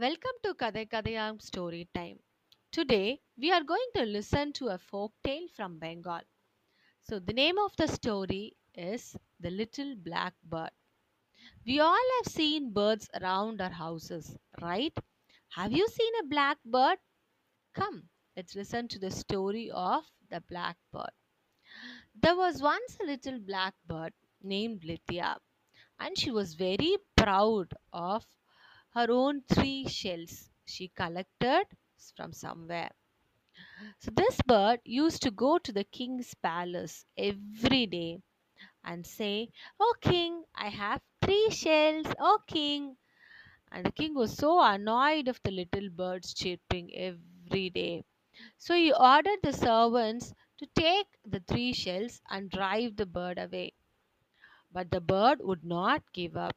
Welcome to Kadai Kadayam Story Time. Today we are going to listen to a folk tale from Bengal. So the name of the story is The Little Black Bird. We all have seen birds around our houses, right? Have you seen a black bird? Come, let's listen to the story of the black bird. There was once a little black bird named Lithia, and she was very proud of her own three shells she collected from somewhere. So this bird used to go to the king's palace every day and say, Oh king, I have three shells, oh king. And the king was so annoyed of the little bird's chirping every day. So he ordered the servants to take the three shells and drive the bird away. But the bird would not give up.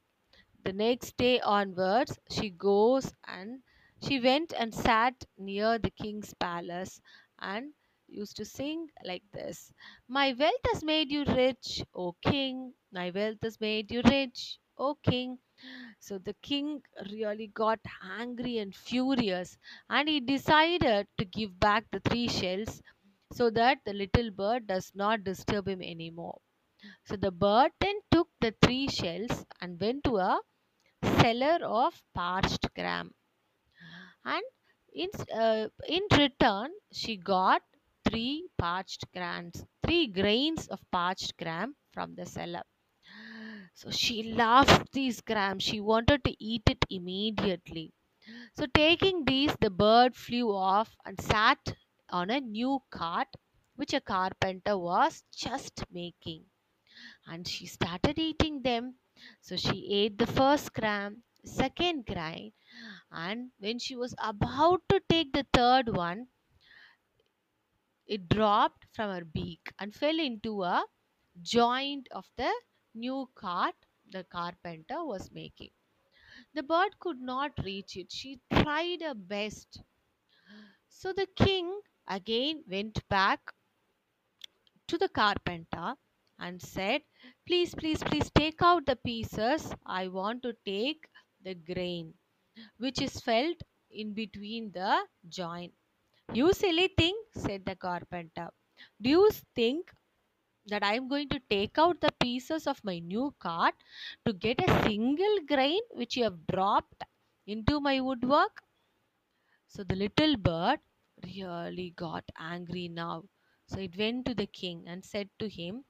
The next day onwards, she goes and she went and sat near the king's palace and used to sing like this My wealth has made you rich, O king. My wealth has made you rich, O king. So the king really got angry and furious and he decided to give back the three shells so that the little bird does not disturb him anymore. So the bird then took the three shells and went to a seller of parched gram. And in, uh, in return she got three parched grams three grains of parched gram from the seller. So she loved these grams. She wanted to eat it immediately. So taking these the bird flew off and sat on a new cart which a carpenter was just making. And she started eating them so she ate the first gram second grain and when she was about to take the third one, it dropped from her beak and fell into a joint of the new cart the carpenter was making. The bird could not reach it. She tried her best. So the king again went back to the carpenter and said, Please, please, please take out the pieces. I want to take the grain which is felt in between the joint. You silly thing, said the carpenter. Do you think that I am going to take out the pieces of my new cart to get a single grain which you have dropped into my woodwork? So the little bird really got angry now. So it went to the king and said to him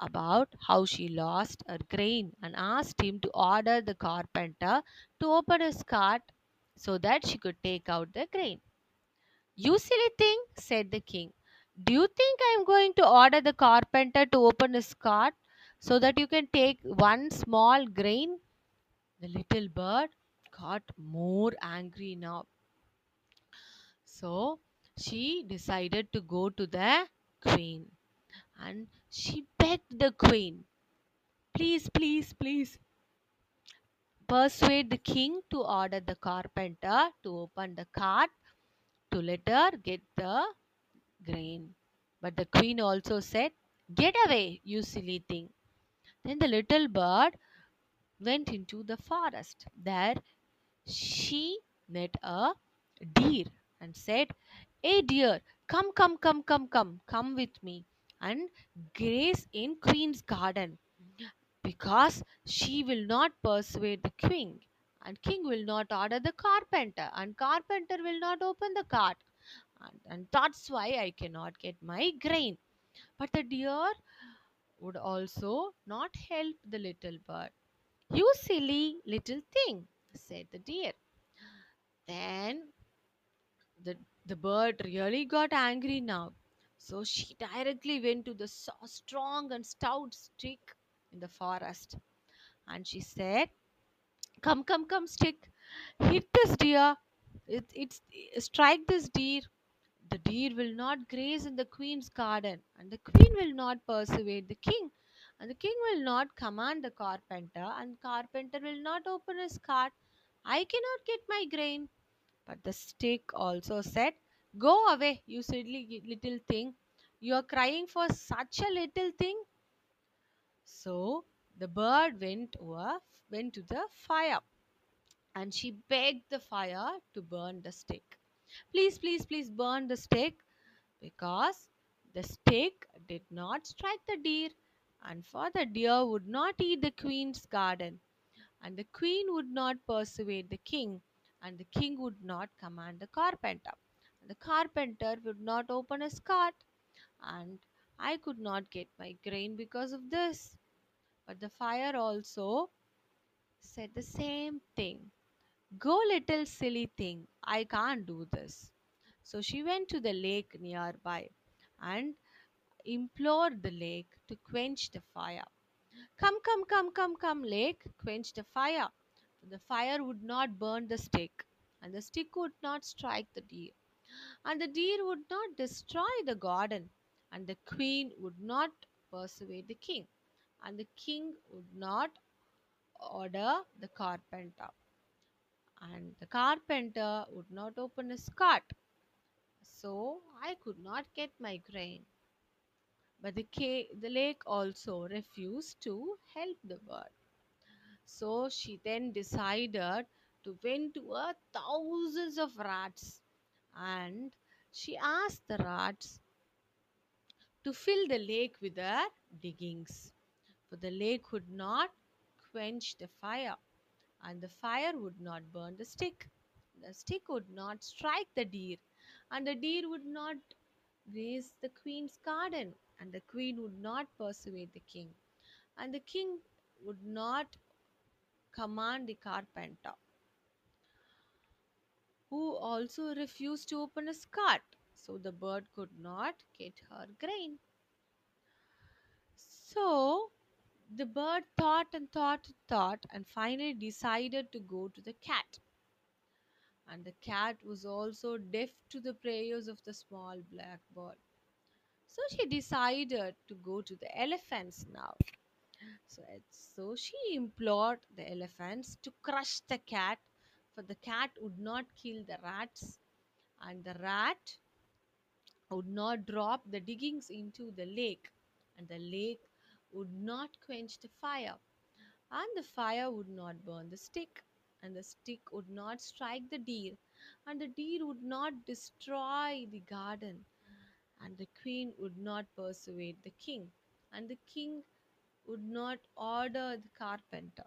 about how she lost her grain and asked him to order the carpenter to open his cart so that she could take out the grain. You silly thing, said the king. Do you think I am going to order the carpenter to open his cart so that you can take one small grain? The little bird got more angry now. So she decided to go to the queen and she begged the queen, please, please, please persuade the king to order the carpenter to open the cart to let her get the grain. But the queen also said, Get away, you silly thing. Then the little bird went into the forest. There she met a deer and said, Hey deer, come, come, come, come, come, come with me and grace in Queen's garden because she will not persuade the king and king will not order the carpenter and carpenter will not open the cart and, and that's why I cannot get my grain. But the deer would also not help the little bird. You silly little thing, said the deer. Then the, the bird really got angry now. So she directly went to the strong and stout stick in the forest and she said, Come, come, come, stick, hit this deer. It, it's strike this deer the deer will not graze in the queen's garden, and the queen will not persuade the king, and the king will not command the carpenter, and carpenter will not open his cart. I cannot get my grain. But the stick also said, Go away, you silly little thing. You are crying for such a little thing. So the bird went over, went to the fire and she begged the fire to burn the stick. Please, please, please burn the stick because the stick did not strike the deer, and for the deer would not eat the queen's garden, and the queen would not persuade the king, and the king would not command the carpenter. The carpenter would not open his cart, and I could not get my grain because of this. But the fire also said the same thing. Go, little silly thing, I can't do this. So she went to the lake nearby and implored the lake to quench the fire. Come, come, come, come, come, lake, quench the fire. The fire would not burn the stick, and the stick would not strike the deer, and the deer would not destroy the garden, and the queen would not persuade the king, and the king would not order the carpenter, and the carpenter would not open his cart. So I could not get my grain. But the, ca- the lake also refused to help the bird. So she then decided to went to a thousands of rats and she asked the rats to fill the lake with their diggings. For the lake could not quench the fire, and the fire would not burn the stick. The stick would not strike the deer, and the deer would not raze the queen's garden, and the queen would not persuade the king, and the king would not command the carpenter, who also refused to open his cart, so the bird could not get her grain. So the bird thought and thought and thought and finally decided to go to the cat. And the cat was also deaf to the prayers of the small black bird. So she decided to go to the elephants now. So, so she implored the elephants to crush the cat, for the cat would not kill the rats, and the rat would not drop the diggings into the lake, and the lake would not quench the fire, and the fire would not burn the stick, and the stick would not strike the deer, and the deer would not destroy the garden, and the queen would not persuade the king, and the king would not order the carpenter,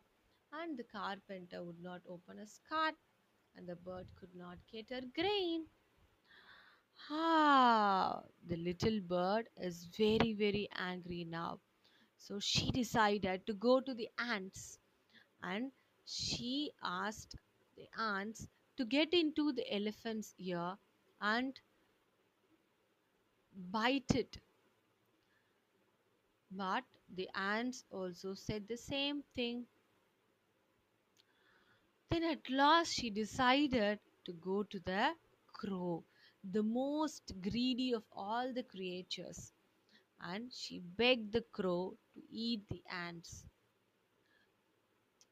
and the carpenter would not open his cart, and the bird could not get her grain. Ah, the little bird is very, very angry now. So she decided to go to the ants and she asked the ants to get into the elephant's ear and bite it. But the ants also said the same thing. Then at last she decided to go to the crow, the most greedy of all the creatures, and she begged the crow to eat the ants.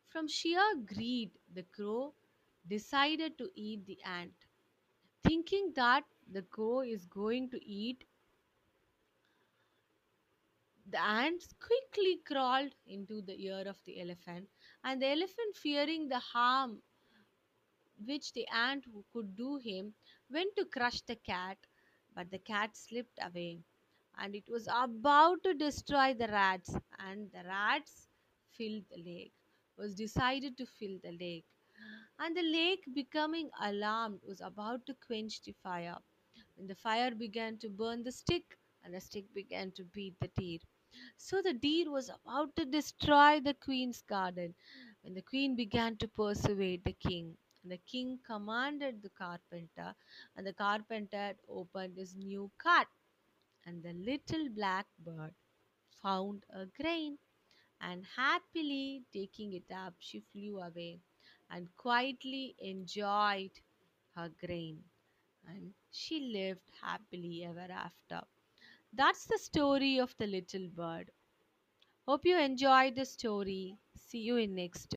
From sheer greed, the crow decided to eat the ant, thinking that the crow is going to eat. The ants quickly crawled into the ear of the elephant, and the elephant, fearing the harm which the ant could do him, went to crush the cat, but the cat slipped away, and it was about to destroy the rats, and the rats filled the lake. Was decided to fill the lake, and the lake, becoming alarmed, was about to quench the fire. When the fire began to burn the stick, and the stick began to beat the deer. So the deer was about to destroy the queen's garden when the queen began to persuade the king. And the king commanded the carpenter, and the carpenter opened his new cart, and the little black bird found a grain, and happily taking it up, she flew away and quietly enjoyed her grain. And she lived happily ever after. That's the story of the little bird. Hope you enjoyed the story. See you in next